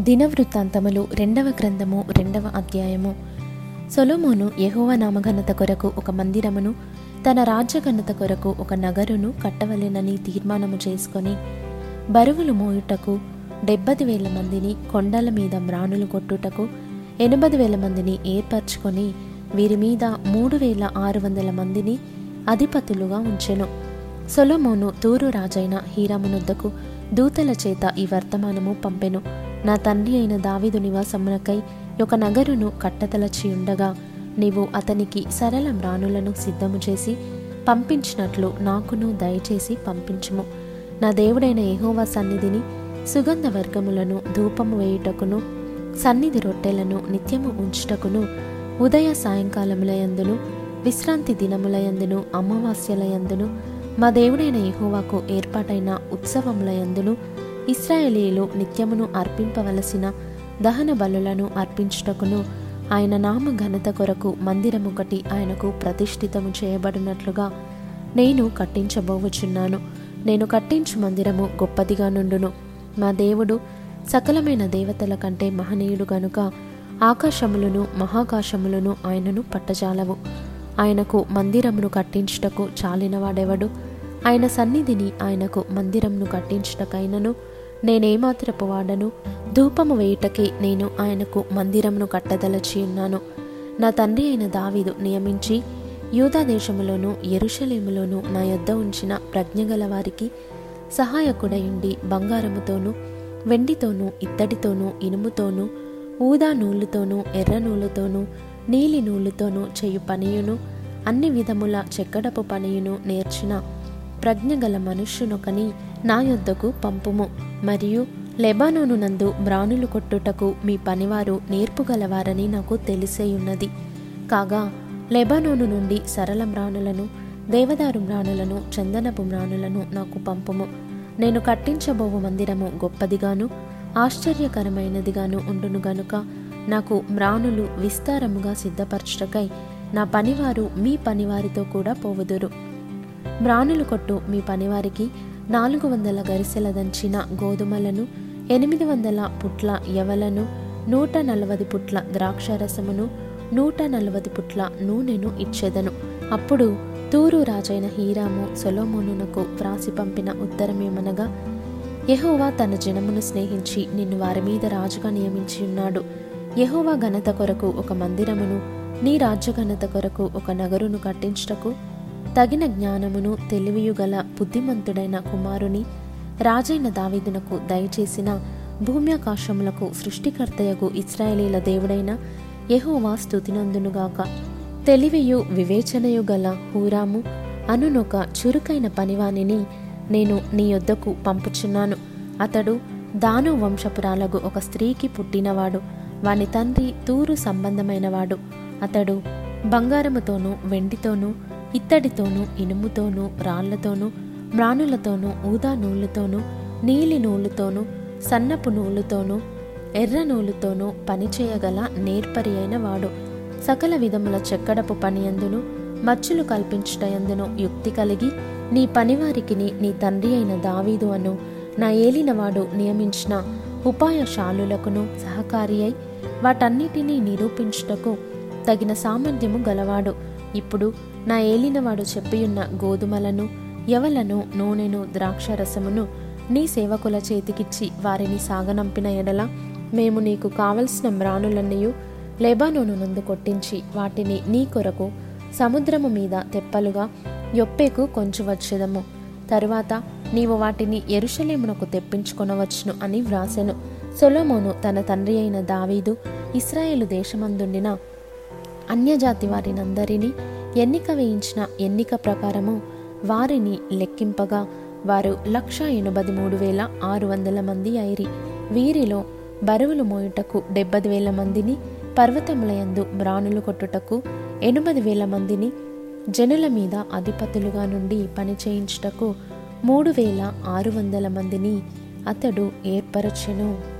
దినవృత్తాంతములు రెండవ గ్రంథము రెండవ అధ్యాయము. సొలోమోను యహోవ నామఘనత కొరకు ఒక మందిరమును తన రాజ్యఘనత కొరకు ఒక నగరును కట్టవలెనని తీర్మానము చేసుకొని బరువులు మోయుటకు డెబ్బది వేల మందిని కొండల మీద మ్రాణులు కొట్టుటకు ఎనభై వేల మందిని ఏర్పరచుకొని వీరి మీద మూడు వేల ఆరు వందల మందిని అధిపతులుగా ఉంచెను. సొలోమోను తూరు రాజైన హీరామునొద్దకు దూతల చేత ఈ వర్తమానము పంపెను. నా తండ్రి అయిన దావీదు నివాసమునకై ఒక నగరును కట్టతలచి ఉండగా నీవు అతనికి సరళ మ్రాణులను సిద్ధము చేసి పంపించినట్లు నాకును దయచేసి పంపించుము. నా దేవుడైన ఎహోవా సన్నిధిని సుగంధ వర్గములను ధూపము వేయుటకును సన్నిధి రొట్టెలను నిత్యము ఉంచుటకును ఉదయ సాయంకాలములయందును విశ్రాంతి దినములయందును అమావాస్యలయందును మా దేవుడైన ఎహోవాకు ఏర్పాటైన ఉత్సవములయందును ఇస్రాయేలీలు నిత్యమును అర్పింపవలసిన దహన బలులను అర్పించుటకును ఆయన నామ ఘనత కొరకు మందిరమొకటి ఆయనకు ప్రతిష్ఠితము చేయబడినట్లుగా నేను కట్టించబోవచున్నాను. నేను కట్టించు మందిరము గొప్పదిగా నుండును. మా దేవుడు సకలమైన దేవతల కంటే మహనీయుడు గనుక ఆకాశములను మహాకాశములను ఆయనను పట్టజాలవు. ఆయనకు మందిరమును కట్టించుటకు చాలినవాడెవడు? ఆయన సన్నిధిని ఆయనకు మందిరమును కట్టించుటకైనను నేనేమాత్రపు వాడను? ధూపము వేయుటకే నేను ఆయనకు మందిరమును కట్టదలచి ఉన్నాను. నా తండ్రి అయిన దావీదు నియమించి యూదాదేశములోను ఎరుషలేములోను నా యొద్ద ఉంచిన ప్రజ్ఞగల వారికి సహాయకుడయుండి బంగారముతోనూ వెండితోనూ ఇత్తడితోనూ ఇనుముతోనూ ఊదా నూలుతోనూ ఎర్ర నూలుతోనూ నీలి నూలుతోనూ చేయు పనియును అన్ని విధముల చెక్కడపు పనియును నేర్చిన ప్రజ్ఞగల మనుష్యునొకని నా యొద్దకు పంపుము. మరియు లెబానోను నందు మ్రాణులు కొట్టుటకు మీ పనివారు నేర్పుగలవారని నాకు తెలిసేయున్నది. కాగా లెబానోను నుండి సరళ మ్రాణులను దేవదారు మ్రాణులను చందనపు మ్రాణులను నాకు పంపుము. నేను కట్టించబోవు మందిరము గొప్పదిగాను ఆశ్చర్యకరమైనదిగాను ఉండును గనుక నాకు మ్రాణులు విస్తారముగా సిద్ధపరచుటకై నా పనివారు మీ పనివారితో కూడా పోవుదురు. మ్రాణులు కొట్టు మీ పనివారికి నాలుగు వందల గరిసెల దంచిన గోధుమలను ఎనిమిది వందల పుట్ల యవలను నూట నలవది పుట్ల ద్రాక్షరసమును నూట నలభై పుట్ల నూనెను ఇచ్చేదను. అప్పుడు తూరు రాజైన హీరాము సొలోమోనునకు వ్రాసి పంపిన ఉత్తరమేమనగా యహోవా తన జనమును స్నేహించి నిన్ను వారి మీద రాజుగా నియమించి ఉన్నాడు. యహోవా ఘనత కొరకు ఒక మందిరమును నీ రాజ్య ఘనత కొరకు ఒక నగరును కట్టించుటకు తగిన జ్ఞానమును తెలివియుగల బుద్ధిమంతుడైన కుమారుని రాజైన దావీదునకు దయచేసిన భూమ్యాకాశములకు సృష్టికర్తయగు ఇస్రాయేలీల దేవుడైన యహోవా స్థుతినందునుగాక తెలివియు వివేచనయు గల హూరాము అనునొక చురుకైన పనివానిని నేను నీ యొద్దకు పంపుచున్నాను. అతడు దాను వంశపురాలకు ఒక స్త్రీకి పుట్టినవాడు వాని తండ్రి తూరు సంబంధమైనవాడు. అతడు బంగారముతోనూ వెండితోనూ ఇత్తడితోనూ ఇనుముతోనూ రాళ్ళతోనూ మ్రాణులతోనూ ఊదా నూలుతోనూ నీలి నూలుతోనూ సన్నపు నూలుతోనూ ఎర్ర నూలుతోనూ పనిచేయగల నేర్పరి అయిన వాడు. సకల విధముల చెక్కడపు పనియందును మచ్చులు కల్పించుటయందును యుక్తి కలిగి నీ పనివారికిని నీ తండ్రి అయిన దావీదు అను నా ఏలినవాడు నియమించిన ఉపాయశాలులకును సహకారి అయి వాటన్నిటినీ నిరూపించుటకు తగిన సామర్థ్యము గలవాడు. ఇప్పుడు నా ఏలినవాడు చెప్పియున్న గోధుమలను ఎవలను నూనెను ద్రాక్షరసమును నీ సేవకుల చేతికిచ్చి వారిని సాగనంపిన ఎడల మేము నీకు కావలసిన మ్రాణులన్నయు లెబానోను నందు కొట్టించి వాటిని నీ కొరకు సముద్రము మీద తెప్పలుగా యొప్పేకు కొంచువచ్చెదము. తరువాత నీవు వాటిని ఎరుషలేమునకు తెప్పించుకొనవచ్చును అని వ్రాసెను. సొలోమోను తన తండ్రి అయిన దావీదు ఇస్రాయేలు దేశమందుండిన అన్యజాతి వారినందరినీ ఎన్నిక వేయించిన ఎన్నిక ప్రకారము వారిని లెక్కింపగా వారు లక్ష ఎనభై మూడు వేల ఆరు వందల మంది అయిరి. వీరిలో బరువులు మోయుటకు డెబ్బై వేల మందిని పర్వతములయందు మ్రాణులు కొట్టుటకు ఎనిమిది వేల మందిని జనుల మీద అధిపతులుగా నుండి పని చేయించుటకు మూడు వేల ఆరు వందల మందిని అతడు ఏర్పరచెను.